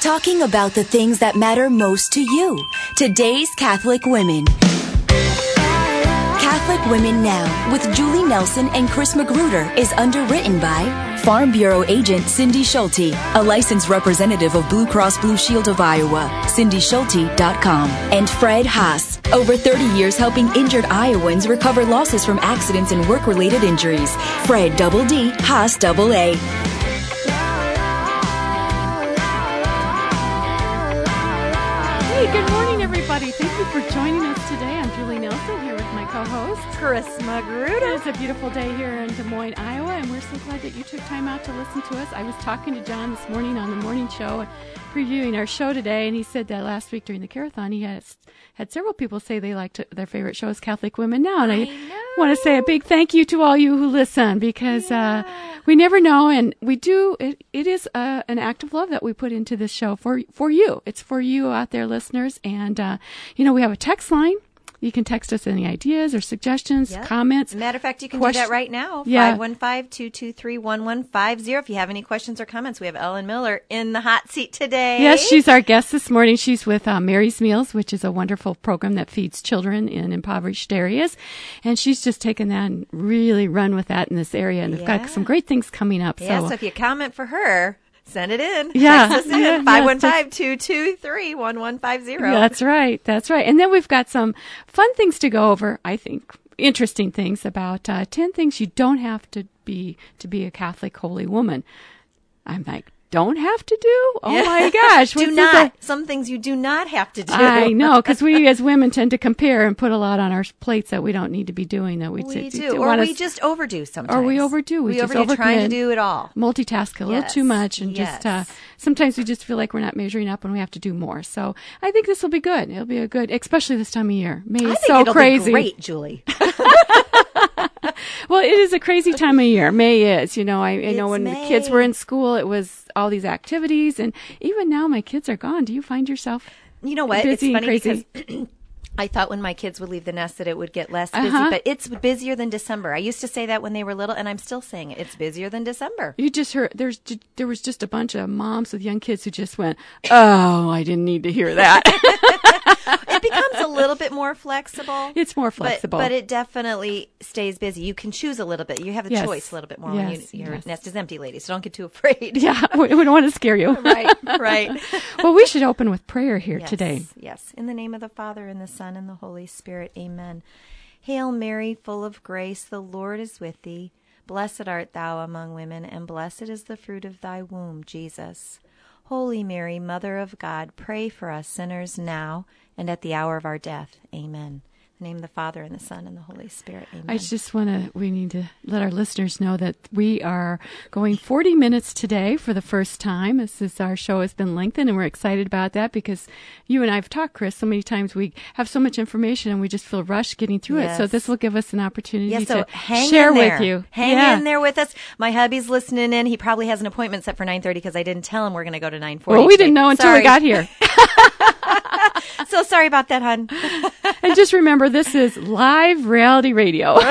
Talking about the things that matter most to you. Today's Catholic Women. Catholic Women Now with Julie Nelson and Chris Magruder is underwritten by Farm Bureau agent Cindy Schulte, a licensed representative of Blue Cross Blue Shield of Iowa, cindyschulte.com, and Fredd Haas, over 30 years helping injured Iowans recover losses from accidents and work-related injuries. Fredd Double D, Haas Double A. everybody. Thank you for joining us today. I'm Julie Nelson co-host Chris Magruder. It's a beautiful day here in Des Moines, Iowa, and we're so glad that you took time out to listen to us. I was talking to John this morning on the morning show, previewing our show today, and he said that last week during the Carathon, he has had several people say they liked their favorite show is Catholic Women Now, and I, I want to say a big thank you to all you who listen because uh, we never know, and we do. It, it is uh, an act of love that we put into this show for for you. It's for you out there, listeners, and uh, you know we have a text line. You can text us any ideas or suggestions, Yep. comments. Matter of fact, you can Question- do that right now. Yeah. 515-223-1150. If you have any questions or comments, we have Ellen Miller in the hot seat today. Yes, she's our guest this morning. She's with uh, Mary's Meals, which is a wonderful program that feeds children in impoverished areas. And she's just taken that and really run with that in this area. And they've Yeah. got some great things coming up. Yeah, so, so if you comment for her, send it in. Yeah, Text us in. yeah, 515-223-1150. that's right. That's right. And then we've got some fun things to go over, I think. Interesting things about uh, 10 things you don't have to be to be a Catholic holy woman. I'm like, don't have to do? Oh my gosh. Do not. a- Some things you do not have to do. I know, because we as women tend to compare and put a lot on our plates that we don't need to be doing. That we, We t- do. t- Or we just overdo sometimes. or we overdo. We We, just overdo trying to do it all. multitask a little too much, and just uh, sometimes we just feel like we're not measuring up and we have to do more. So I think this will be good. It'll be a good, especially this time of year. May I is think so it'll crazy. be great, Julie. Well, it is a crazy time of year. May is, you know, I, I know when the kids were in school, it was all these activities, and even now my kids are gone. Do you find yourself? You know what? Busy it's funny crazy. because I thought when my kids would leave the nest that it would get less busy, Uh-huh. but it's busier than December. I used to say that when they were little, and I'm still saying it. It's busier than December. You just heard there's there was just a bunch of moms with young kids who just went, "Oh, I didn't need to hear that." It becomes a little bit more flexible. it's more But, flexible. but it definitely stays busy. You can choose a little bit. You have a Yes. choice a little bit more Yes, when you, your yes. nest is empty, ladies. So don't get too afraid. yeah, we, we don't want to scare you. right, right. well, we should open with prayer here Yes, today. Yes. In the name of the Father, and the Son, and the Holy Spirit. Amen. Hail Mary, full of grace, the Lord is with thee. Blessed art thou among women, and blessed is the fruit of thy womb, Jesus. Holy Mary, Mother of God, pray for us sinners now and at the hour of our death. Amen. In the name of the Father, and the Son, and the Holy Spirit. Amen. I just want to, we need to let our listeners know that we are going 40 minutes today for the first time. This is our show has been lengthened, and we're excited about that because you and I have talked, Chris, so many times we have so much information and we just feel rushed getting through it. So this will give us an opportunity Yeah, so to hang share in there. with you. Hang Yeah. in there with us. My hubby's listening in. He probably has an appointment set for 9:30 because I didn't tell him we're going to go to 9:40. Well, we today. didn't know until Sorry. we got here. So sorry about that, hon. and just remember, this is live reality radio.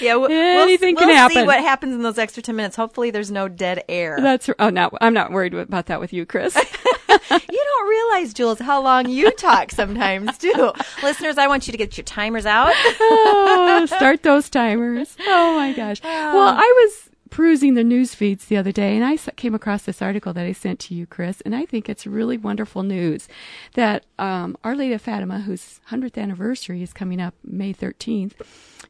Yeah, we'll, Anything we'll, can we'll see what happens in those extra 10 minutes. Hopefully there's no dead air. That's oh no, I'm not worried about that with you, Chris. you don't realize, Jules, how long you talk sometimes, too. Listeners, I want you to get your timers out. oh, start those timers. Oh my gosh. Well, I was perusing the news feeds the other day and I came across this article that I sent to you, Chris, and I think it's really wonderful news that um, Our Lady of Fatima, whose 100th anniversary is coming up May 13th,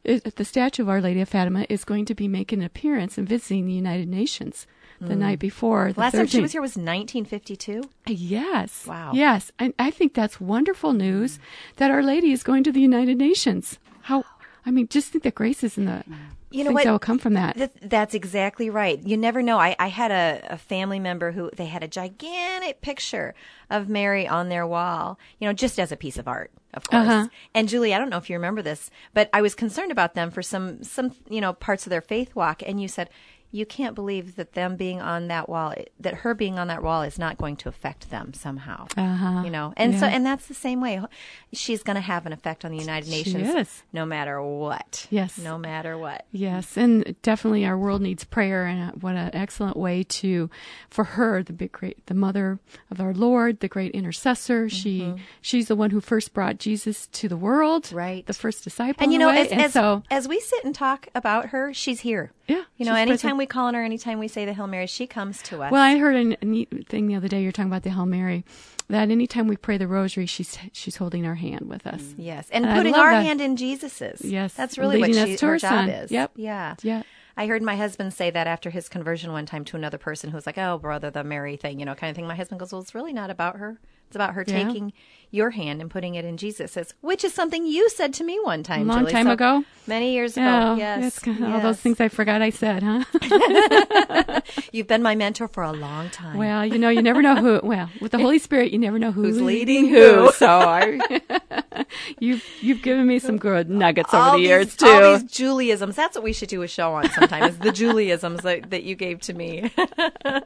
is, the statue of Our Lady of Fatima is going to be making an appearance and visiting the United Nations the night before. The Last time she was here was 1952. Yes. Wow. Yes. And I think that's wonderful news that Our Lady is going to the United Nations. How, I mean, just think the graces and the You know what? that will come from that. Th- that's exactly right. You never know. I, I had a, a family member who they had a gigantic picture of Mary on their wall, you know, just as a piece of art, of course. Uh-huh. And Julie, I don't know if you remember this, but I was concerned about them for some some you know parts of their faith walk, and you said. You can't believe that them being on that wall, that her being on that wall is not going to affect them somehow. Uh-huh. You know, and so and that's the same way. She's going to have an effect on the United She Nations, is. no matter what. Yes. no matter what. Yes, and definitely our world needs prayer, and uh, what an excellent way to, for her, the big great, the mother of our Lord, the great intercessor. She she's the one who first brought Jesus to the world, Mm-hmm. Right. The first disciple, And you know, as, as, so as we sit and talk about her, she's here. Yeah, You know, anytime present. we call on her, anytime we say the Hail Mary, she comes to us. Well, I heard a, neat thing the other day. You're talking about the Hail Mary. That anytime we pray the Rosary, she's she's holding our hand with us. Mm. yes, and And putting our that. hand in Jesus's. Yes, that's really what leading she, her her job is. Yep. Yeah. Yeah. I heard my husband say that after his conversion one time to another person who was like, "Oh, brother, the Mary thing," you know, kind of thing. My husband goes, "Well, it's really not about her. It's about her Yeah. taking your hand and putting it in Jesus's," which is something you said to me one time, A long Julie. time So, ago? many years ago. Yes, kind of all those things I forgot I said, huh? You've been my mentor for a long time. Well, you know, you never know who. Well, with the Holy Spirit, you never know who's, Who's leading who. So I, you've you've given me some good nuggets over all the these, years too. All these Juliisms. That's what we should do a show on sometime. is the Juliisms that, that you gave to me. oh,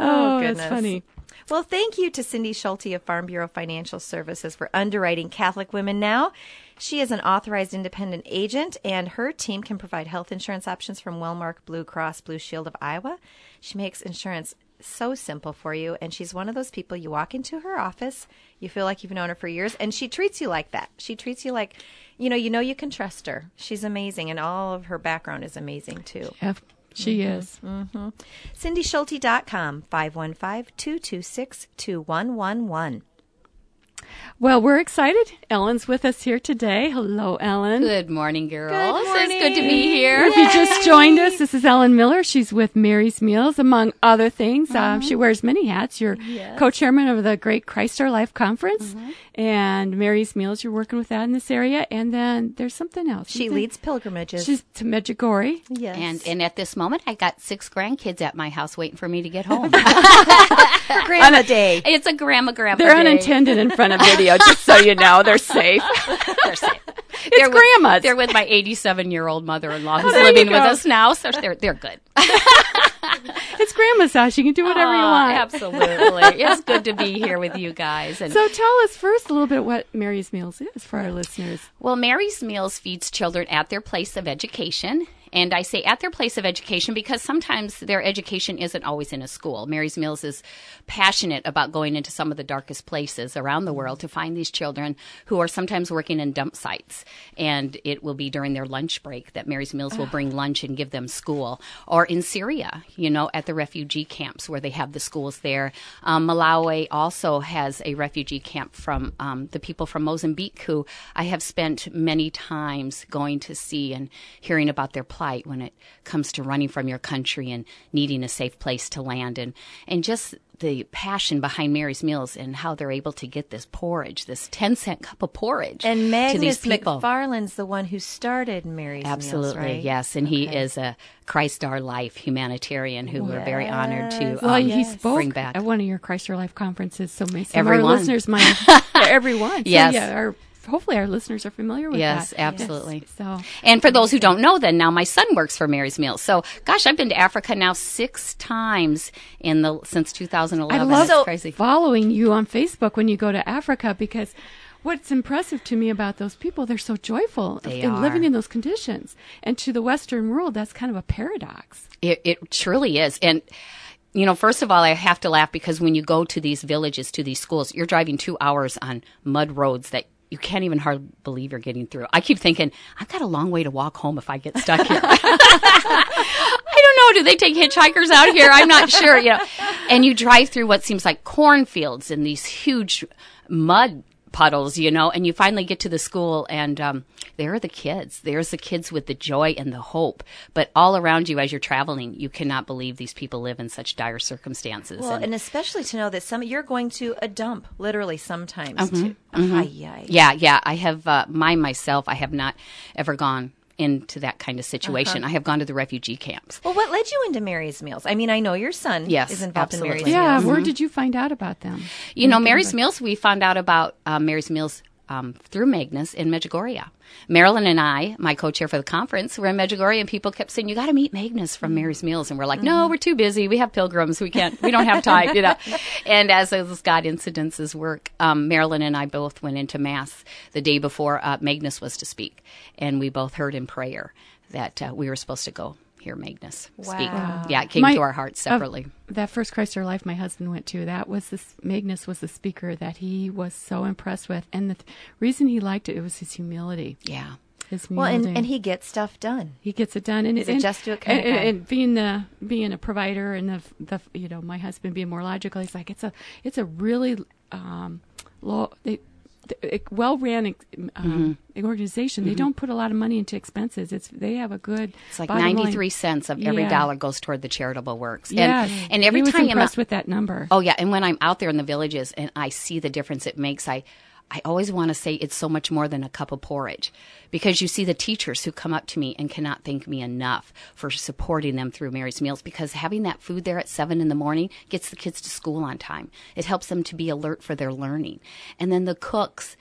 oh goodness. that's funny. Well, thank you to Cindy Schulte of Farm Bureau Financial Services for underwriting Catholic Women Now. She is an authorized independent agent, and her team can provide health insurance options from Wellmark Blue Cross Blue Shield of Iowa. She makes insurance so simple for you, and she's one of those people you walk into her office, you feel like you've known her for years, and she treats you like that. She treats you like, you know, you know you can trust her. She's amazing, and all of her background is amazing too. She Mm-hmm. is. CindySchulte.com, 515 226 2111. Well, we're excited. Ellen's with us here today. Hello, Ellen. Good morning, girls. Good It's good to be here. If you just joined us, this is Ellen Miller. She's with Mary's Meals, among other things. Um, she wears many hats. You're co-chairman of the Great Christ Our Life Conference, and Mary's Meals. You're working with that in this area, and then there's something else. She Something- leads pilgrimages. She's to Medjugorje. yes. And and at this moment, I got six grandkids at my house waiting for me to get home. Grandma Day. it's a grandma grandpa. They're day. unintended in front of video, just so you know. They're safe. They're safe. It's They're with- grandmas. They're with my 87 year old mother in law who's you living with us now, so they're they're good. It's grandma's house. You can do whatever you want. Absolutely, it's good to be here with you guys. And So tell us first a little bit what Mary's Meals is for our listeners. Well, Mary's Meals feeds children at their place of education. And I say at their place of education because sometimes their education isn't always in a school. Mary's Meals is passionate about going into some of the darkest places around the world to find these children who are sometimes working in dump sites. And it will be during their lunch break that Mary's Meals will bring lunch and give them school. Or in Syria, you know, at the refugee camps where they have the schools there. Um, Malawi also has a refugee camp from um, the people from Mozambique who I have spent many times going to see and hearing about their plight when it comes to running from your country and needing a safe place to land and and just the passion behind Mary's Meals and how they're able to get this porridge, this 10 cent cup of porridge and to Magnus these people. MacFarlane's the one who started Mary's Absolutely, Meals, right? yes. And he is a Christ Our Life humanitarian who we're very honored to Well, um, he spoke bring back. at one of your Christ Our Life conferences, so maybe some of our Everyone. listeners might. everyone. So, Yes. yeah, our, hopefully our listeners are familiar with that. Yes, that. absolutely. So And for those who don't know, then now my son works for Mary's Meals. So, gosh, I've been to Africa now six times in the since 2011. I love crazy. following you on Facebook when you go to Africa because what's impressive to me about those people, they're so joyful They in living in those conditions. And to the Western world, that's kind of a paradox. It, it truly is. And, you know, first of all, I have to laugh because when you go to these villages, to these schools, you're driving two hours on mud roads that you can't even hardly believe you're getting through. I keep thinking, I've got a long way to walk home if I get stuck here. I don't know. Do they take hitchhikers out here? I'm not sure. You know, and you drive through what seems like cornfields and these huge mud puddles, you know, and you finally get to the school and um, there are the kids. There's the kids with the joy and the hope. But all around you as you're traveling, you cannot believe these people live in such dire circumstances. Well, And- and especially to know that some you're going to a dump, literally sometimes. Ay, ay. yeah, yeah. I have uh, mine myself. I have not ever gone into that kind of situation. I have gone to the refugee camps. Well, what led you into Mary's Meals? I mean, I know your son Yes, is involved absolutely. in Mary's Meals. Yeah, Meals. where did you find out about them? You know, Mary's Meals, we found out about uh, Mary's Meals um, through Magnus in Medjugorje. Marilyn and I, my co-chair for the conference, were in Medjugorje, and people kept saying, "You got to meet Magnus from Mary's Meals," and we're like, "No, we're too busy. We have pilgrims. We can't. We don't have time." You know. and as those God incidences work, um, Marilyn and I both went into mass the day before uh, Magnus was to speak, and we both heard in prayer that uh, we were supposed to go hear Magnus speak. Yeah, it came My- to our hearts separately. Of that first Christ Our Life my husband went to, that was this Magnus was the speaker that he was so impressed with, and the th- reason he liked it, it was his humility. yeah. His Well, and, and he gets stuff done. he gets it done, and He's a and, just do it kind and, of and, and being the being a provider and the the you know my husband being more logical, he's like it's a it's a really um, low they, well ran um, Mm-hmm. organization. They don't put a lot of money into expenses. It's they have a good. It's like 93 cents of every Yeah. dollar goes toward the charitable works. Yes. And, and every he was time I'm impressed out- with that number. Oh yeah, and when I'm out there in the villages and I see the difference it makes, I I always want to say it's so much more than a cup of porridge because you see the teachers who come up to me and cannot thank me enough for supporting them through Mary's Meals because having that food there at 7 in the morning gets the kids to school on time. It helps them to be alert for their learning. And then the cooks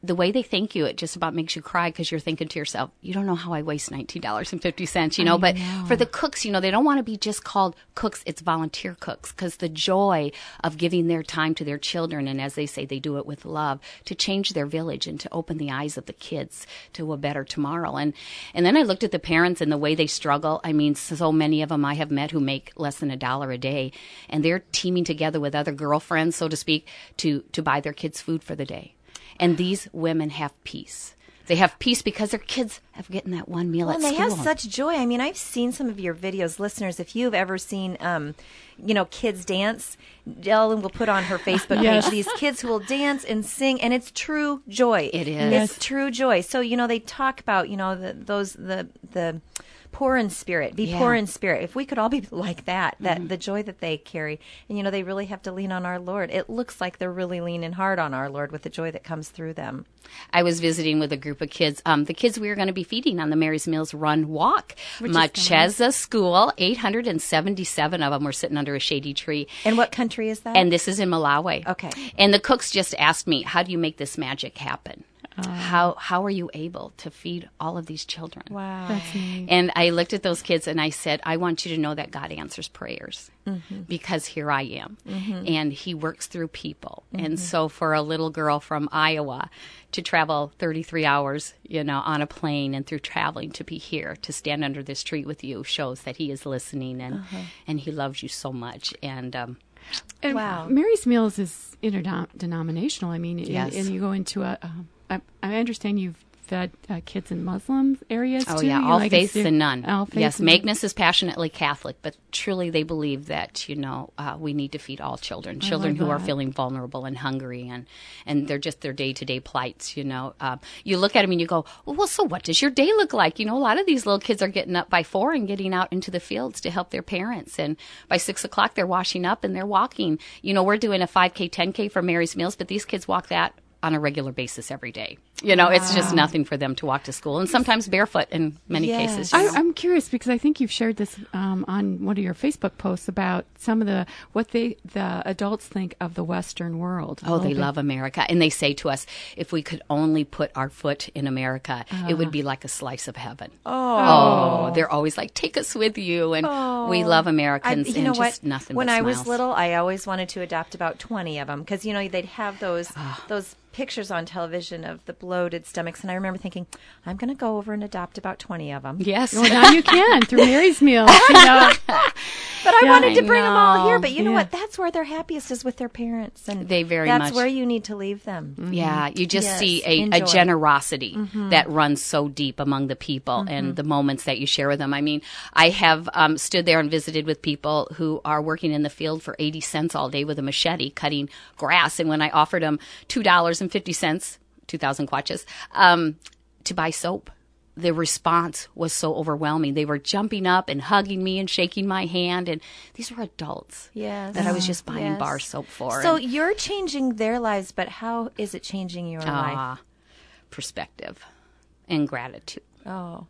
the way they thank you, it just about makes you cry because you're thinking to yourself, you don't know how I waste $19.50, you know. but for the cooks, you know, they don't want to be just called cooks, it's volunteer cooks because the joy of giving their time to their children, and as they say, they do it with love to change their village and to open the eyes of the kids to a better tomorrow. And, and then I looked at the parents and the way they struggle. I mean, so many of them I have met who make less than a dollar a day, and they're teaming together with other girlfriends, so to speak, to, to buy their kids food for the day. And these women have peace. They have peace because their kids have gotten that one meal Well, at and they have such joy. I mean, I've seen some of your videos, listeners. If you've ever seen, um, you know, kids dance, Ellen will put on her Facebook Yes. page these kids who will dance and sing, and it's true joy. It is. It's true joy. So you know, they talk about you know the, those the the poor in spirit, be Yeah. Mm-hmm. poor in spirit. If we could all be like that, that the joy that they carry, and you know, they really have to lean on our Lord. It looks like they're really leaning hard on our Lord with the joy that comes through them. I was visiting with a group of kids. Um, the kids we were going to be feeding on the Mary's Meals Run Walk. Macheza School, 877 of them were sitting under a shady tree. And what country is that? And this is in Malawi. Okay. And the cooks just asked me, "How do you make this magic happen? How how are you able to feed all of these children?" wow. That's neat. And I looked at those kids and I said, I want you to know that God answers prayers Mm-hmm. because here I am. And He works through people. Mm-hmm. And so for a little girl from Iowa to travel 33 hours, you know, on a plane and through traveling to be here to stand under this tree with you shows that He is listening and, Uh-huh. and He loves you so much. And, um, And Wow. Mary's Meals is interdenominational. I mean, and- Yes. and, you go into a. Um, I, I understand you've fed uh, kids in Muslim areas Oh too. yeah, You all like faiths and none. All faiths yes. Magnus is passionately Catholic, but truly they believe that you know uh, we need to feed all children, children who are feeling vulnerable and hungry, and and they're just their day to day plights. You know, um, you look at them and you go, well, well, so what does your day look like? You know, a lot of these little kids are getting up by four and getting out into the fields to help their parents, and by six o'clock they're washing up and they're walking. You know, we're doing a five k, ten k for Mary's Meals, but these kids walk that on a regular basis every day. You know, it's just nothing for them to walk to school, and sometimes barefoot in many Yes. cases. you I, know. I'm curious because I think you've shared this um, on one of your Facebook posts about some of the what they the adults think of the Western world. Oh, they bit. love America. And they say to us, if we could only put our foot in America, it would be like a slice of heaven. Oh. they're always like, take us with you. And we love I, Americans you and know just what? nothing when but I was little, I always wanted to adopt about twenty of them because you know they'd have those Ah. those pictures on television of the bloated stomachs, and I remember thinking, I'm going to go over and adopt about twenty of them. Yes. Well, now you can through Mary's Meals. You know, But I Yeah, wanted to I bring them all here. But you know Yeah. what? That's where they're happiest is with their parents, and They very that's much- where you need to leave them. Mm-hmm. Yeah, you just Yes, see a, a enjoy. generosity mm-hmm. that runs so deep among the people and mm-hmm. the moments that you share with them. I mean, I have um, stood there and visited with people who are working in the field for 80 cents all day with a machete cutting grass. And when I offered them $2.50, 2,000 kwaches, um, to buy soap, the response was so overwhelming. They were jumping up and hugging me and shaking my hand. And these were adults Yes. that I was just buying Yes. bar soap for. So And- you're changing their lives, but how is it changing your life? Ah, perspective and gratitude. Oh,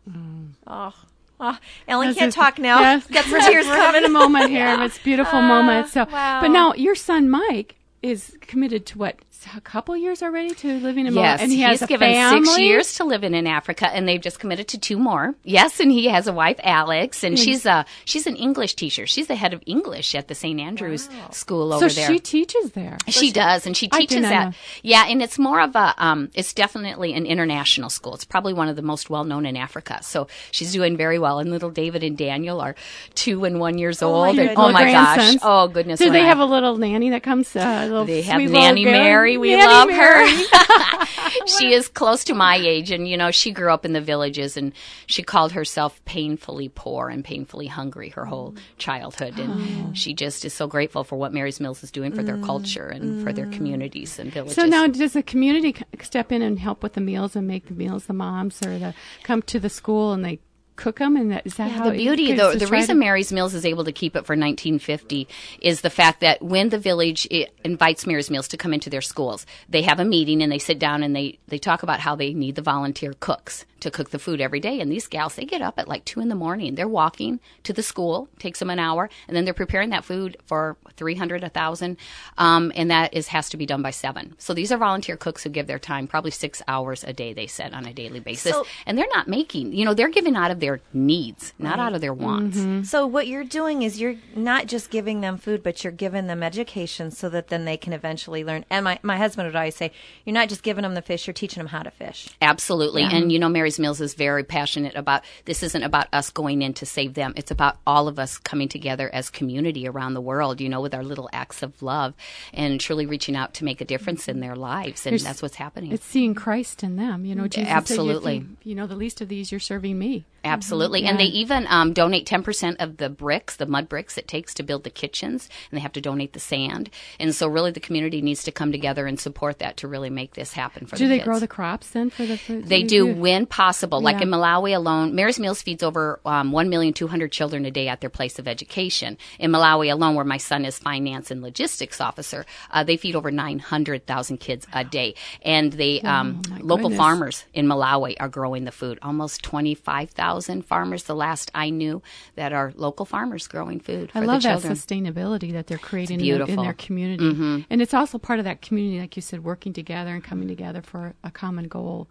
oh. Oh, Ellen This can't is- talk now. Yes. Got some tears we're having a moment here. It's a beautiful moment. So, wow. but now your son Mike is committed to what a couple years already to living in Yes, and he has given family. six years to living in Africa, and they've just committed to two more. Yes, and he has a wife, Alex, and she's a she's an English teacher. She's the head of English at the St. Andrews School So over there. she teaches there. She does, and she teaches that. know. Yeah, and it's more of a, um, it's definitely an international school. It's probably one of the most well known in Africa. So she's doing very well. And little David and Daniel are two and one years old. and, oh my gosh! Oh goodness! Do they I- have a little nanny that comes? Uh, they have Nanny girl? Mary. We Nanny love Mary. her. she is close to my age, and you know she grew up in the villages, and she called herself painfully poor and painfully hungry her whole childhood, and Oh. she just is so grateful for what Mary's Meals is doing for their mm. culture and for their communities and mm. villages. So now, does the community step in and help with the meals and make the meals? The moms or the come to the school and they cook them, and that, is that how the beauty, it's the, the reason to- Mary's Meals is able to keep it for 1950 is the fact that when the village i invites Mary's Meals to come into their schools, they have a meeting and they sit down and they, they talk about how they need the volunteer cooks to cook the food every day. And these gals, they get up at like two in the morning. They're walking to the school, takes them an hour, and then they're preparing that food for 300, 1,000. Um, and that is has to be done by seven. So these are volunteer cooks who give their time, probably six hours a day, they said, on a daily basis. So- and they're not making, you know, they're giving out of their needs, not out of their wants. Mm-hmm. So what you're doing is you're not just giving them food, but you're giving them education so that then they can eventually learn. And my, my husband would always say, you're not just giving them the fish, you're teaching them how to fish. Absolutely. And you know, Mary's Meals is very passionate about this isn't about us going in to save them. It's about all of us coming together as community around the world, you know, with our little acts of love and truly reaching out to make a difference in their lives. And There's- that's what's happening. It's seeing Christ in them. You know, Jesus Absolutely. "If you, you know, the least of these, you're serving me. Absolutely. And they even um, donate 10% of the bricks, the mud bricks it takes to build the kitchens, and they have to donate the sand. And so, really, the community needs to come together and support that to really make this happen for Do the they kids. grow the crops then for the food? They You- do when possible. Like in Malawi alone, Mary's Meals feeds over um, 1,200,000 children a day at their place of education. In Malawi alone, where my son is finance and logistics officer, uh, they feed over 900,000 kids a day. And they, um, my local goodness. farmers in Malawi are growing the food. Almost 25,000 farmers, the last I knew, that are local farmers growing food for I love that sustainability that they're creating in, in. Mm-hmm. their community, and it's also part of that community, like you said, working together and coming together for a common goal,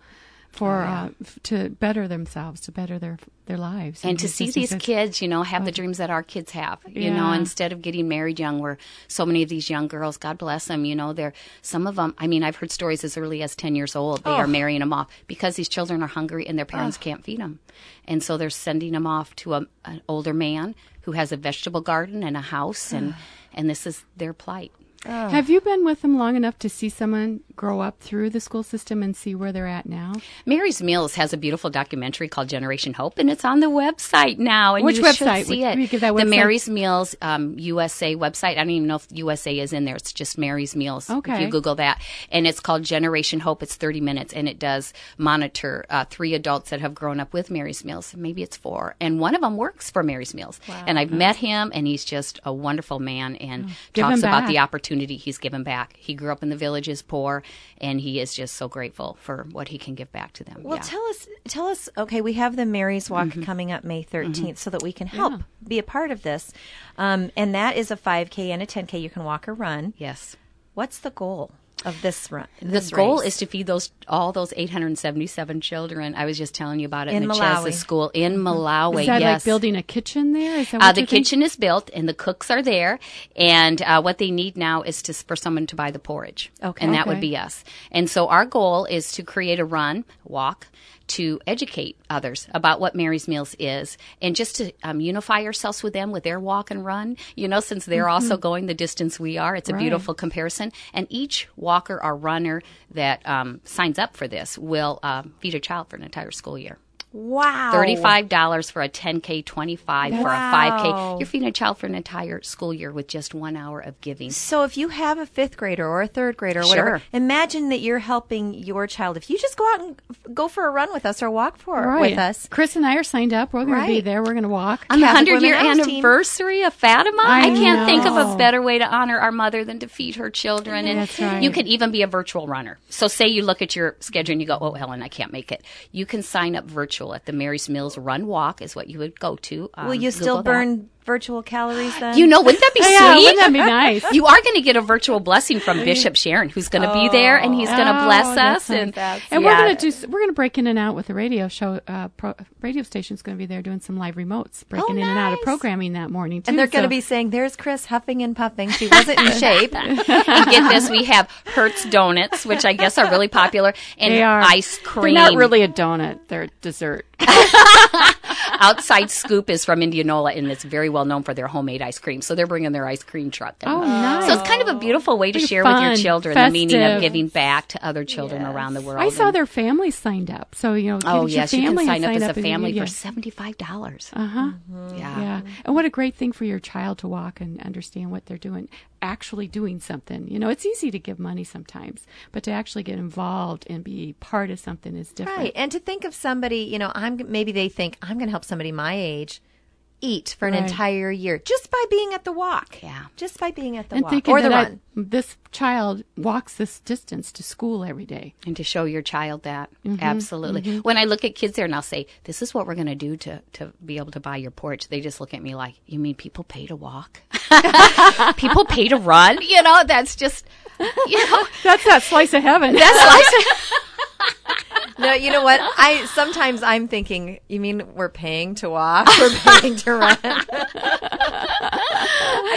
for uh, f- to better themselves, to better their their lives, and to see these kids, you know, have the dreams that our kids have. You know, instead of getting married young, where so many of these young girls, God bless them, you know, they're some of them. I mean, I've heard stories as early as ten years old. They are marrying them off because these children are hungry and their parents can't feed them, and so they're sending them off to a, an older man who has a vegetable garden and a house, and and this is their plight. Have you been with them long enough to see someone grow up through the school system and see where they're at now? Mary's Meals has a beautiful documentary called Generation Hope, and it's on the website now. And Which you website? See Would it. you give that The? Mary's Meals um, USA website. I don't even know if USA is in there. It's just Mary's Meals. If Okay. you Google that, and it's called Generation Hope. It's 30 minutes, and it does monitor uh, three adults that have grown up with Mary's Meals. Maybe it's four, and one of them works for Mary's Meals. And I've met him, and he's just a wonderful man, and Oh, talks about the opportunity he's given back. He grew up in the villages poor, and he is just so grateful for what he can give back to them. Well, Yeah. tell us, tell us. Okay, we have the Mary's Walk Mm-hmm. coming up May 13th, so that we can help be a part of this. Um, and that is a 5K and a 10K. You can walk or run. Yes. What's the goal of this run? The goal race? is to feed those all those 877 children. I was just telling you about it in, In the Malawi. Chesa school in Malawi. Is that yes. like building a kitchen there? Is that Uh, the you're thinking? kitchen is built and the cooks are there, and uh, what they need now is to for someone to buy the porridge, Okay. and that Okay. would be us. And so our goal is to create a run, walk, to educate others about what Mary's Meals is, and just to um, unify ourselves with them with their walk and run. You know, since they're also going the distance we are, it's a Right. beautiful comparison. And each walker or runner that um, signs up for this will um, feed a child for an entire school year. Wow, Thirty-five dollars for a 10k, twenty-five for a 5k. You're feeding a child for an entire school year with just one hour of giving. So if you have a fifth grader or a third grader or Sure. whatever, imagine that you're helping your child. If you just go out and go for a run with us or walk for right. with us, Chris and I are signed up. We're going to be there. We're going to walk. On the Catholic 100 year House team. anniversary of Fatima, I I, can't think of a better way to honor our mother than to feed her children. And That's right. you can even be a virtual runner. So, say you look at your schedule and you go, Oh, Helen, I can't make it. You can sign up at the Mary's Meals Run Walk, is what you would go to. Um, will you still Google burn virtual calories then? You know, wouldn't that be yeah, sweet? wouldn't that be nice? You are going to get a virtual blessing from Bishop Sharon, who's going to be there, and he's going to Oh, bless us. And, and yeah. we're gonna do. We're gonna break in and out with the radio show. Uh, pro, radio station's gonna be there doing some live remotes, breaking in and out of programming that morning too. and they're going to be saying, "There's Chris huffing and puffing. She wasn't in shape." and get this, we have Hurts donuts, which I guess are really popular, and They are ice cream. They're not really a donut. They're dessert. Outside Scoop is from Indianola, and it's very well known for their homemade ice cream. So they're bringing their ice cream truck. in. Oh, nice. So it's kind of a beautiful way to share with your fun, children the meaning of giving back to other children around the world. I saw And- their families signed up. So you know, Oh yes, you can sign up as a family for seventy five dollars. Uh huh. Yeah. Yeah. And what a great thing for your child to walk and understand what they're doing, actually doing something. You know, it's easy to give money sometimes, but to actually get involved and be part of something is different. Right. And to think of somebody, you know, I'm maybe they think I'm going to help somebody my age eat for an Right. entire year just by being at the walk. Yeah. Just by being at the And walk thinking or the that I- run. this child walks this distance to school every day. and to show your child that Mm-hmm. absolutely when i look at kids there and i'll say this is what we're going to do to to be able to buy your porch they just look at me like you mean people pay to walk people pay to run you know that's just you know That's that slice of heaven. that's like No, you know what? I sometimes I'm thinking, you mean we're paying to walk? We're paying to run. I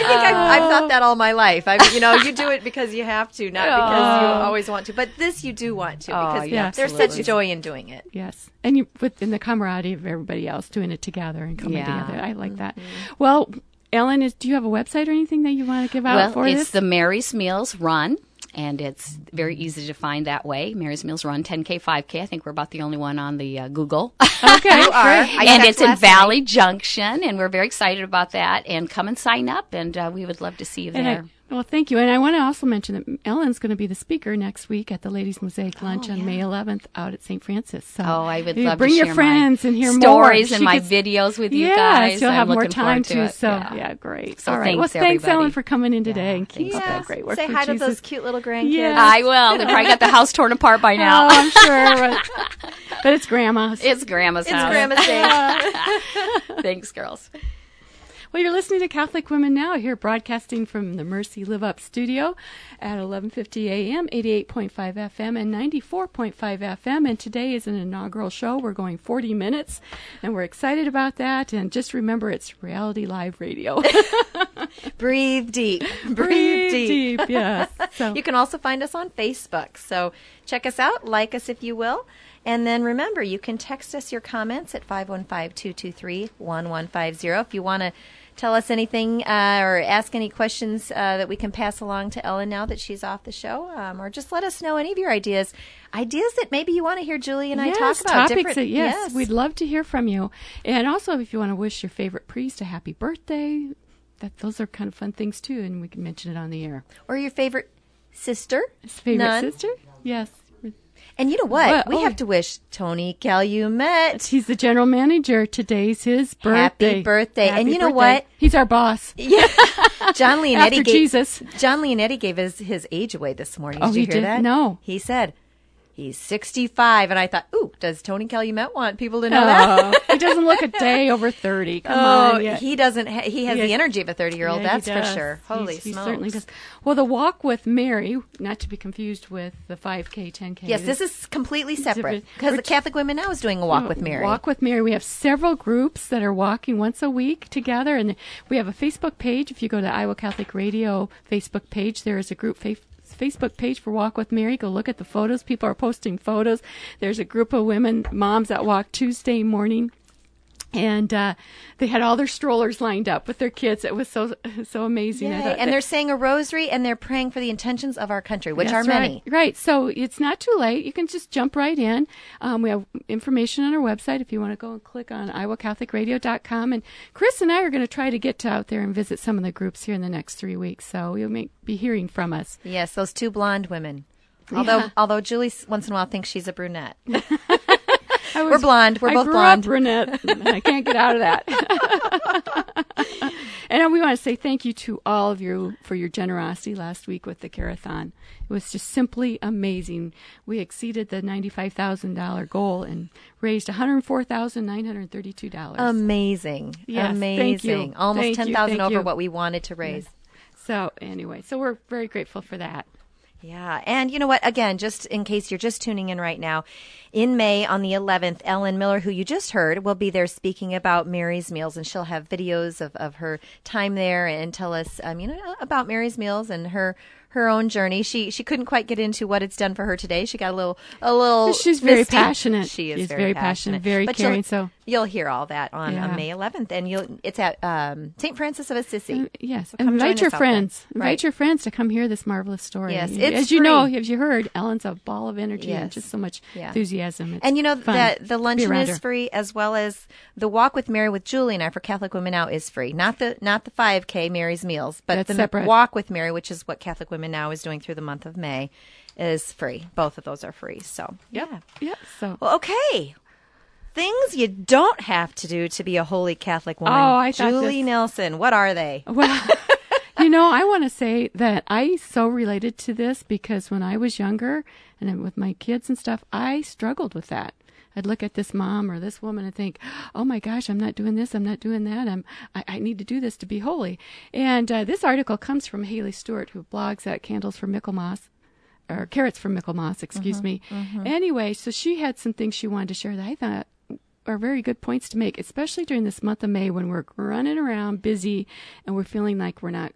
think I've, I've thought that all my life. I, you know, you do it because you have to, not oh. because you always want to. But this you do want to Oh, because yeah, there's absolutely. such joy in doing it. Yes, and you within the camaraderie of everybody else doing it together and coming Yeah. together. I like that. Mm-hmm. Well, Ellen, is, do you have a website or anything that you want to give out well for it's this? the mary's meals run and it's very easy to find that way. Mary's Meals Run 10K, 5K. I think we're about the only one on the uh, Google. okay, You are. and it's in Valley night. Junction, and we're very excited about that. And come and sign up, and uh, we would love to see you And I- there. Well, thank you. And I want to also mention that Ellen's going to be the speaker next week at the Ladies Mosaic oh, Lunch on May 11th out at St. Francis. So Oh, I would you love bring to your share friends and hear more. stories and She my gets- videos with you yes, guys. you'll I'm have more time forward to to. it. So Yeah. yeah, great. So All right. thanks, well, thanks, Ellen, for coming in today Yeah, and keep up that great work. Say for hi to those cute little grandkids. Yeah. I will. They probably got the house torn apart by now. Oh, I'm sure. But, but it's grandma's. It's Grandma's It's house. Grandma's Day. Thanks, girls. Well, you're listening to Catholic Women Now here, broadcasting from the Mercy Live Up studio at 11:50 a.m., 88.5 FM, and 94.5 FM. And today is an inaugural show. We're going 40 minutes, and we're excited about that. And just remember, it's reality live radio. Breathe deep. Breathe, deep. yes. So You can also find us on Facebook. So check us out, like us if you will. And then remember, you can text us your comments at 515-223-1150 if you want to tell us anything uh, or ask any questions uh, that we can pass along to Ellen now that she's off the show, um, or just let us know any of your ideas, ideas that maybe you want to hear Julie and I talk about. topics that yes, we'd love to hear from you. And also, if you want to wish your favorite priest a happy birthday, that those are kind of fun things too, and we can mention it on the air. or your favorite sister, His favorite nun. sister? Yes. And you know what? Well, we oh. have to wish Tony Calumet He's the general manager. Today's his birthday. Happy birthday. And Happy you know what? He's our boss. Yeah. John Leonetti After gave, Jesus. John Leonetti gave his, his age away this morning. Oh, did you he hear did? that? No. He said he's 65. And I thought, ooh, does Tony Calumet want people to know that? Oh, he doesn't look a day over 30. Come Oh, on. yeah. he doesn't. Ha- he has Yeah. the energy of a 30 year old. Yeah, that's for sure. Holy He's- he smokes. certainly does. Well, the walk with Mary, not to be confused with the 5K, 10K. Yes, this is completely separate because the Catholic Women Now is doing a walk oh, with Mary. Walk with Mary. We have several groups that are walking once a week together, and we have a Facebook page. If you go to Iowa Catholic Radio Facebook page, there is a group fa- Facebook page for Walk with Mary. Go look at the photos. People are posting photos. There's a group of women, moms that walk Tuesday morning. And uh, they had all their strollers lined up with their kids. It was so so amazing. And they're saying a rosary and they're praying for the intentions of our country, which are many. Right. right. So it's not too late. You can just jump right in. Um, we have information on our website if you want to go and click on iowacatholicradio.com. And Chris and I are going to try to get out there and visit some of the groups here in the next three weeks. So you'll may, be hearing from us. Yes, those two blonde women. Although, although Julie once in a while thinks she's a brunette. I We're blonde. We're I both blonde. Brunette. I can't get out of that. And we want to say thank you to all of you for your generosity last week with the Carathon. It was just simply amazing. We exceeded the $95,000 goal and raised $104,932. Amazing. Yes, Amazing. thank you. Almost Thank 10,000 thank over you. what we wanted to raise. so, anyway, so we're very grateful for that. Yeah. And you know what? Again, just in case you're just tuning in right now, in May on the 11th, Ellen Miller, who you just heard, will be there speaking about Mary's Meals, and she'll have videos of, of her time there and tell us, um, you know, about Mary's Meals and her her own journey. She she couldn't quite get into what it's done for her today. She got a little a little. She's very misty. passionate. She is She's very, very passionate, very But caring, You'll, so- you'll hear all that on, Yeah. on May 11th, and you'll it's at um, St. Francis of Assisi. Yes, So come invite your out there. friends. Invite your friends to come hear this marvelous story. Yes, as it's you know, free. as you heard, Ellen's a ball of energy and just so much Yeah. enthusiasm. It's And you know that the luncheon is free as well as the walk with Mary with Julie and I for Catholic Women Now is free. Not the not the 5K Mary's Meals, but That's the separate. walk with Mary, which is what Catholic Women And now is doing through the month of May, is free. Both of those are free. So Yep. yeah. Yep. So Well, okay. Things you don't have to do to be a holy Catholic woman. Oh, I thought Julie this- Nelson. What are they? Well, you know, I want to say that I so related to this because when I was younger and with my kids and stuff, I struggled with that. I'd look at this mom or this woman and think, "Oh my gosh, I'm not doing this. I'm not doing that. I'm I, I need to do this to be holy." And uh, this article comes from Haley Stewart, who blogs at Candles for Michaelmas or Carrots for Michaelmas, excuse me. Anyway, so she had some things she wanted to share that I thought are very good points to make, especially during this month of May when we're running around busy and we're feeling like we're not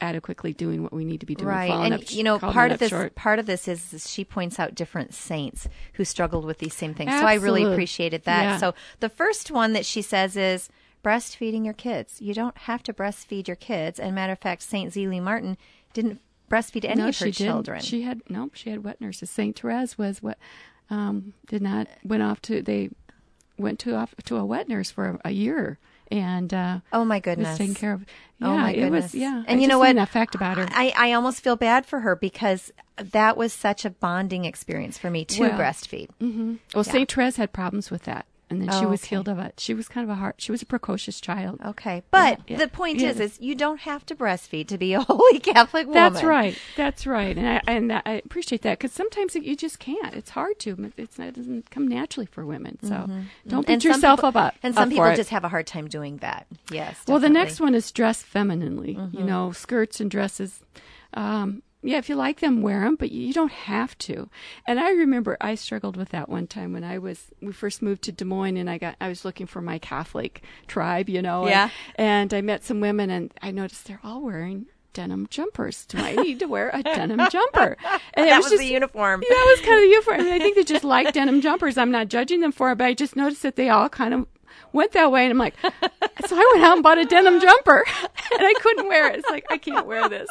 adequately doing what we need to be doing. Right, and up- you know, part of this short. part of this is, is she points out different saints who struggled with these same things. So I really appreciated that. Yeah. So the first one that she says is breastfeeding your kids. You don't have to breastfeed your kids. And matter of fact, Saint Zelie Martin didn't breastfeed any no, of her she children. Didn't. She had no, she had wet nurses. Saint Therese was what um, did not went off to they went to off to a wet nurse for a, a year and uh, oh my was goodness. taken care of. Yeah, oh my it goodness. was yeah. And I you know what? That fact about her. I, I almost feel bad for her because that was such a bonding experience for me to Well, breastfeed. Well, Saint Therese had problems with that, and then she Oh, was okay. healed of it. She was kind of a heart. She was a precocious child. Okay, but Yeah, yeah. the point Yeah. is, is you don't have to breastfeed to be a holy Catholic woman. That's right. That's right. And I and I appreciate that because sometimes you just can't. It's hard to. It's not, it doesn't come naturally for women. So don't beat And yourself people- up. And some up people just have a hard time doing that. Yes. Well, the next one is dress femininely. Mm-hmm. You know, skirts and dresses. Um, yeah, if you like them, wear them, but you don't have to. And I remember I struggled with that one time when I was we first moved to Des Moines, and I got I was looking for my Catholic tribe, you know. and- Yeah. And, I met some women, and I noticed they're all wearing denim jumpers. Do I need to wear a denim jumper? And it that was, just, the uniform. that was kind of the uniform. I, mean, I think they just like denim jumpers. I'm not judging them for it, but I just noticed that they all kind of went that way. And I'm like, so I went out and bought a denim jumper and I couldn't wear it. It's like, I can't wear this.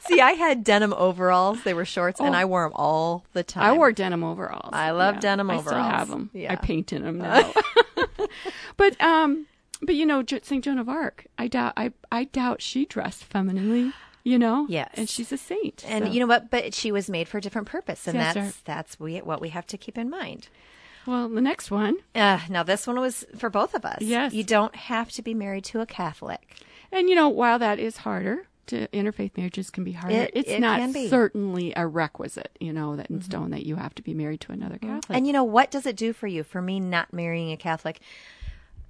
See, I had denim overalls. They were shorts, and Oh. I wore them all the time. I wore denim overalls. I love denim overalls. I still have them. Yeah. I paint in them now. but, um, but you know, St. Joan of Arc, I doubt, I, I doubt she dressed femininely, you know? Yes. And she's a saint. And so. you know what? But she was made for a different purpose, and Yes, that's sir. that's we, what we have to keep in mind. Well, the next one, Uh, now, this one was for both of us. Yes. you don't have to be married to a Catholic. And you know, while that is harder, to interfaith marriages can be harder. It- it's it not certainly a requisite, you know, that in stone that you have to be married to another Catholic. And you know what does it do for you? For me, not marrying a Catholic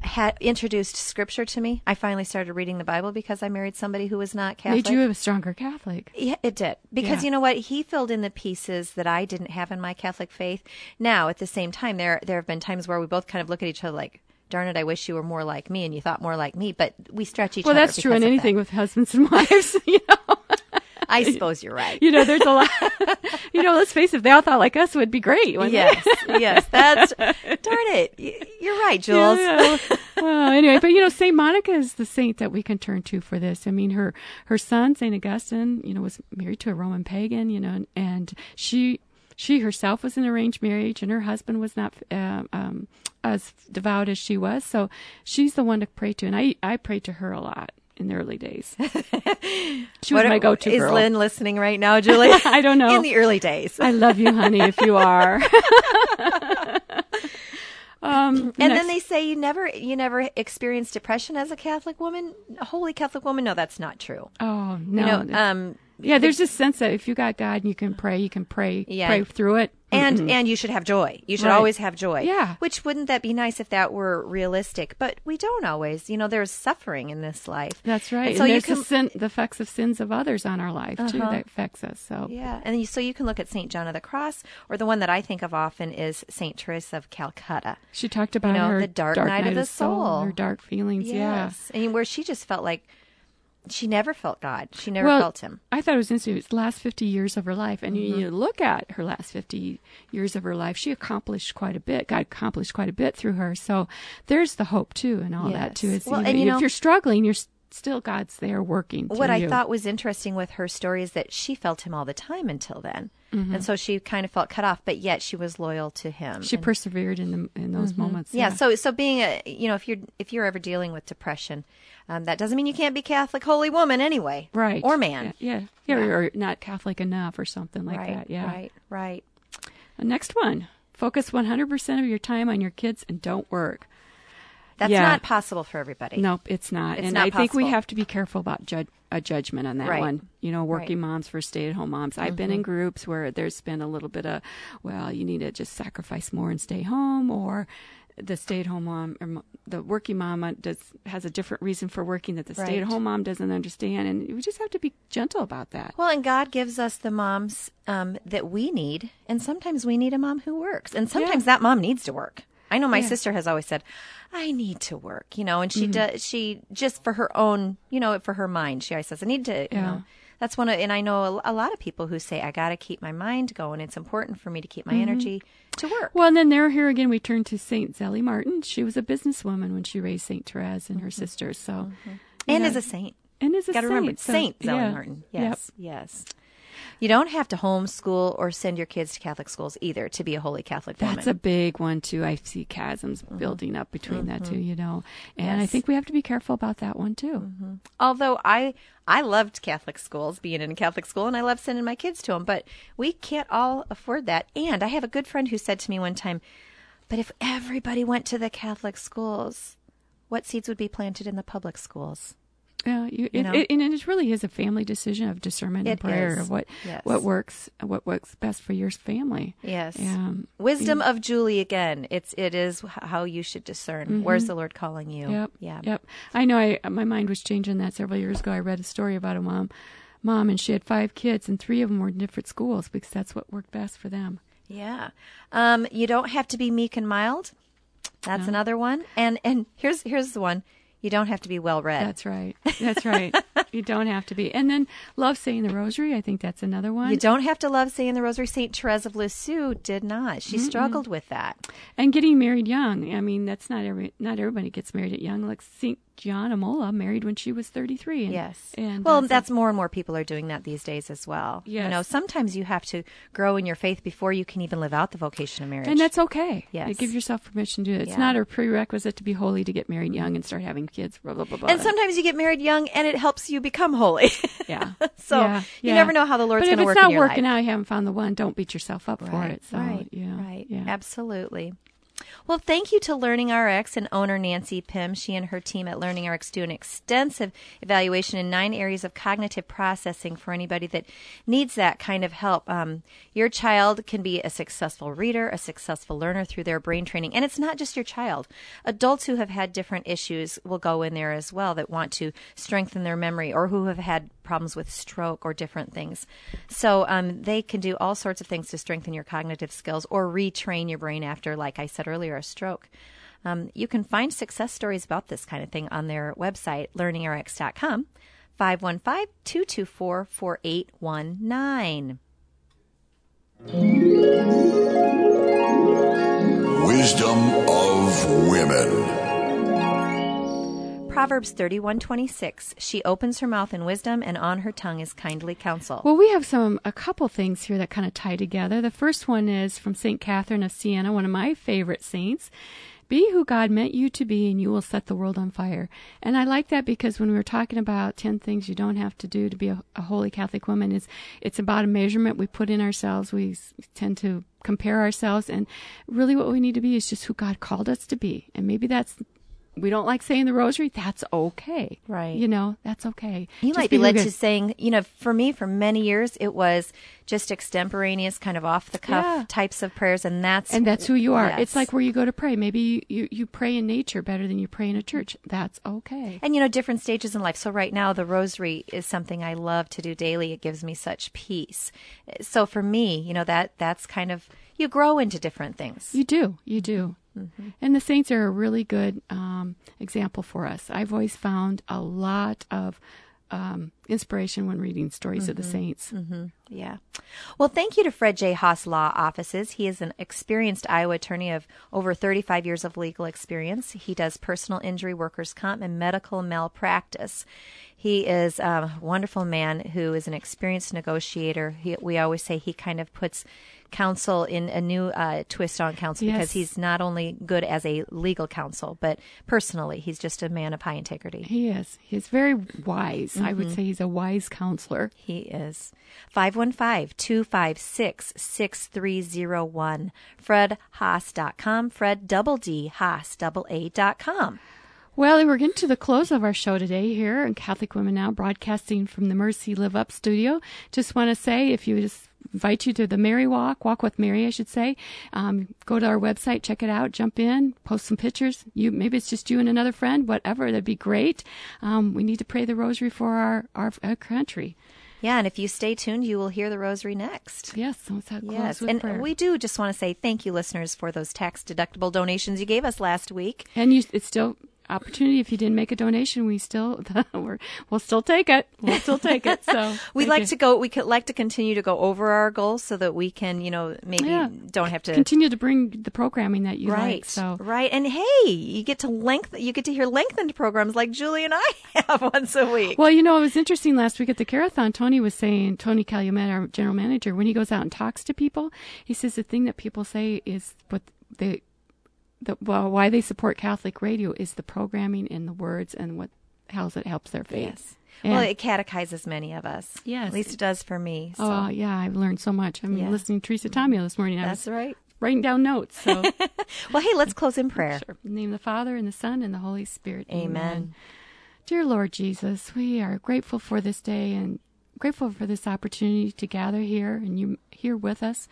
had introduced Scripture to me. I finally started reading the Bible because I married somebody who was not Catholic. made you a stronger Catholic. Yeah, it did. Because Yeah. you know what? He filled in the pieces that I didn't have in my Catholic faith. Now, at the same time, there there have been times where we both kind of look at each other like, darn it, I wish you were more like me and you thought more like me. But we stretch each Well, other. Well, that's true in anything with husbands and wives. You know, that. I suppose you're right. you know, there's a lot. you know, let's face it. They all thought like us, it would be great. yes, yes. That's darn it. You're right, Jules. Yeah. well, anyway, but you know, Saint Monica is the saint that we can turn to for this. I mean, her her son Saint Augustine, you know, was married to a Roman pagan, you know, and, and she she herself was in arranged marriage, and her husband was not uh, um, as devout as she was. So she's the one to pray to, and I I pray to her a lot in the early days. she was my go-to Is girl. Lynn listening right now, Julie? I don't know. In the early days. I love you, honey, if you are. Um, and next- then they say you never you never experienced depression as a Catholic woman, a holy Catholic woman. No, that's not true. oh no, You know, um, yeah. There's this sense that if you got God and you can pray, you can pray, Yeah. pray through it. and and you should have joy. You should Right. always have joy. Yeah. Which wouldn't that be nice if that were realistic? But we don't always. You know, there's suffering in this life. That's right. And And so you can the, sin, the effects of sins of others on our life too Uh-huh. that affects us. So Yeah, and you, so you can look at Saint John of the Cross, or the one that I think of often is Saint Teresa of Calcutta. she talked about know, her the dark night of the soul. her dark feelings. Yeah. Yes, and where she just felt like she never felt God. She never well, felt Him. I thought it was interesting. It's the last 50 years of her life. And Mm-hmm. you, you look at her last 50 years of her life, she accomplished quite a bit. God accomplished quite a bit through her. So there's the hope, too, and all that, too. Is Well, even and you if know- you're struggling, you're still God's there working. What I you. thought was interesting with her story is that she felt Him all the time until then, Mm-hmm. and so she kind of felt cut off, but yet she was loyal to Him. she And- persevered in the, in those moments. yeah, so so being a you know if you're if you're ever dealing with depression, um, that doesn't mean you can't be Catholic holy woman anyway, right. Or man, Yeah. Yeah. yeah. Or not Catholic enough or something like right, that. Yeah. right, right. Uh, Next one. Focus 100% of your time on your kids and don't work. That's Yeah. not possible for everybody. Nope, it's not. It's and not I think we have to be careful about judge, a judgment on that Right. one. You know, working Right. Mm-hmm. moms for stay-at-home moms. I've been in groups where there's been a little bit of, well, you need to just sacrifice more and stay home, or the stay-at-home mom or the working mom uh, does has a different reason for working that the Right. stay-at-home mom doesn't understand, and we just have to be gentle about that. Well, and God gives us the moms um, that we need, and sometimes we need a mom who works, and sometimes that mom needs to work. I know my sister has always said, "I need to work," you know, and Mm-hmm. she does. She just for her own, you know, for her mind, she always says, "I need to," you Yeah. know. That's one of, and I know a, a lot of people who say, "I got to keep my mind going. It's important for me to keep my mm-hmm. energy to work." Well, and then there, here again, we turn to Saint Zelie Martin. She was a businesswoman when she raised Saint Therese and her mm-hmm. sisters. So, mm-hmm. you and know, is a saint. and is a Got to saint. remember, So, Saint Zelie yeah. Martin. Yep. Yes, yes. You don't have to homeschool or send your kids to Catholic schools either to be a holy Catholic woman. That's a big one too. I see chasms building up between that too, you know, and I Mm-hmm. Think we have to be careful about that one too. Although I I loved Catholic schools, being in a Catholic school, and I love sending my kids to them, but we can't all afford that. And I have a good friend who said to me one time, "But if everybody went to the Catholic schools, what seeds would be planted in the public schools?" Yeah, you, You it, know? it, and it really is a family decision of discernment and prayer is. of what Yes. what works, what works best for your family. Yes. Um, Wisdom of Julie again. It's it is how you should discern. Where's the Lord calling you? Mm-hmm. Yep. Yeah. Yep. I know. I my mind was changing that several years ago. I read a story about a mom, mom, and she had five kids, and three of them were in different schools because that's what worked best for them. Yeah. Um, you don't have to be meek and mild. That's another one. And and here's here's the one. You don't have to be well read. That's right. That's right. you don't have to be. And then love saying the rosary. I think that's another one. You don't have to love saying the rosary. Saint Therese of Lisieux did not. She struggled with that. and getting married young. I mean, that's not every not everybody gets married at young. Like Saint Gianna Molla married when she was thirty three. And, Yes. And well, uh, that's more and more people are doing that these days as well. You know, sometimes you have to grow in your faith before you can even live out the vocation of marriage. and that's okay. Yes. You give yourself permission to do it. It's Yeah. not a prerequisite to be holy to get married young and start having kids. Blah blah blah. blah. and sometimes you get married young and it helps you become holy. yeah. so Yeah, you yeah. never know how the Lord's But going to work If it's not working life. out, you haven't found the one. Don't beat yourself up for it. So right, yeah, right, absolutely. Well, thank you to Learning RX and owner Nancy Pym. She and her team at Learning RX do an extensive evaluation in nine areas of cognitive processing for anybody that needs that kind of help. Um, your child can be a successful reader, a successful learner through their brain training, and it's not just your child. Adults who have had different issues will go in there as well that want to strengthen their memory or who have had problems with stroke or different things. So um, they can do all sorts of things to strengthen your cognitive skills or retrain your brain after, like I said earlier, a stroke. Um, you can find success stories about this kind of thing on their website, learningrx.com, 515 224 4819. Wisdom of Women. Proverbs 31:26 She opens her mouth in wisdom and on her tongue is kindly counsel. Well, we have some a couple things here that kind of tie together. The first one is from Saint Catherine of Siena, one of my favorite saints. Be who God meant you to be, and you will set the world on fire. And I like that because when we were talking about ten things you don't have to do to be a, a holy Catholic woman, is it's about a measurement we put in ourselves. We tend to compare ourselves. And really, what we need to be is just who God called us to be. And maybe that's we don't like saying the rosary, that's okay. Right. You know, that's okay. You Just might be led to saying, you know, for me, for many years, it was just extemporaneous, kind of off the cuff Yeah. types of prayers, and that's and that's who you are. Yes. It's like where you go to pray. Maybe you, you, you pray in nature better than you pray in a church. That's okay. And you know, different stages in life. So right now, the rosary is something I love to do daily. It gives me such peace. So for me, you know, that that's kind of you grow into different things. You do. You do. Mm-hmm. And the saints are a really good um, example for us. I've always found a lot of um, inspiration when reading stories of the Mm-hmm. saints. Yeah. Well, thank you to Fredd J. Haas Law Offices. He is an experienced Iowa attorney of over 35 years of legal experience. He does personal injury, workers' comp, and medical malpractice. He is a wonderful man who is an experienced negotiator. He, we always say he kind of puts counsel in a new uh, twist on counsel Yes. because he's not only good as a legal counsel, but personally, he's just a man of high integrity. He is. He's very wise. I Mm-hmm. would say he's a wise counselor. He is. 515 256 6301. FreddHaas.com. Fredd double D Haas double A dot com. Well, we're getting to the close of our show today here in Catholic Women Now, broadcasting from the Mercy Live Up studio. Just want to say, if you just invite you to the Mary Walk, Walk with Mary, I should say. Um, go to our website, check it out, jump in, post some pictures. You maybe it's just you and another friend, whatever. That'd be great. Um, we need to pray the Rosary for our our, our country. Yeah, and if you stay tuned, you will hear the rosary next. Yes, so let's close Yes, and prayer. we do just want to say thank you, listeners, for those tax deductible donations you gave us last week. And you, it's still opportunity. If you didn't make a donation, we still we're, we'll still take it. We'll still take it. So We'd like you. to go. We could like to continue to go over our goals so that we can, you know, maybe Yeah. don't have to continue to bring the programming that you right. like. So right, and hey, you get to length. You get to hear lengthened programs like Julie and I have once a week. Well, you know, it was interesting last week at the Carathon. Tony was saying, Tony Calumet, our general manager, when he goes out and talks to people, he says the thing that people say is what they, the, well, why they support Catholic radio is the programming and the words and what how it helps their faith. Yes. And- Well, it catechizes many of us. Yes. At least it does for me. So. oh yeah, I've learned so much. I'm Yeah. listening to Teresa Tomeo this morning. I That's right. writing down notes. So Well, hey, let's close in prayer. Sure. In the name of the Father and the Son and the Holy Spirit. Amen. Dear Lord Jesus, we are grateful for this day and grateful for this opportunity to gather here and you here with us.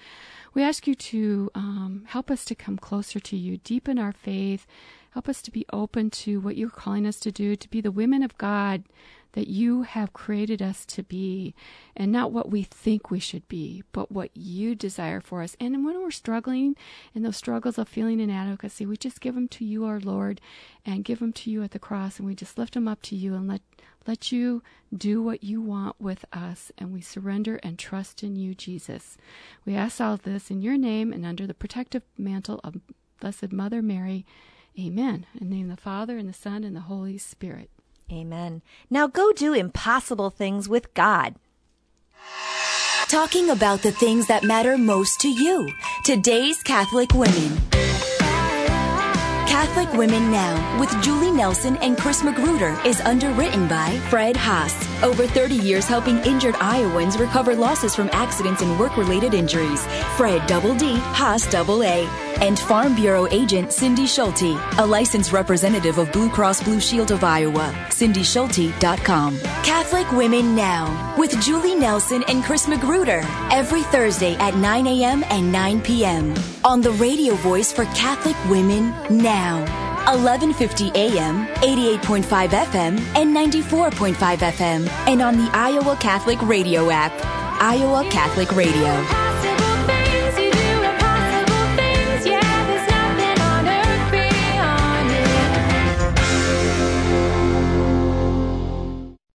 We ask you to um, help us to come closer to you, deepen our faith, help us to be open to what you're calling us to do, to be the women of God that you have created us to be, and not what we think we should be, but what you desire for us. And when we're struggling in those struggles of feeling inadequacy, we just give them to you, our Lord, and give them to you at the cross, and we just lift them up to you and let let you do what you want with us, and we surrender and trust in you, Jesus. We ask all this in your name and under the protective mantle of Blessed Mother Mary. Amen. In the name of the Father and the Son and the Holy Spirit. Amen. Now go do impossible things with God. Talking about the things that matter most to you. Today's Catholic Women. Catholic Women Now with Julie Nelson and Chris Magruder is underwritten by Fredd Haas. Over 30 years helping injured Iowans recover losses from accidents and work related injuries. Fredd Double D, Haas Double A. And Farm Bureau agent Cindy Schulte, a licensed representative of Blue Cross Blue Shield of Iowa. CindySchulte.com. Catholic Women Now with Julie Nelson and Chris Magruder every Thursday at 9 a.m. and 9 p.m. on the radio voice for Catholic Women Now. 1150 AM, 88.5 FM, and 94.5 FM, and on the Iowa Catholic Radio app. Iowa Catholic Radio.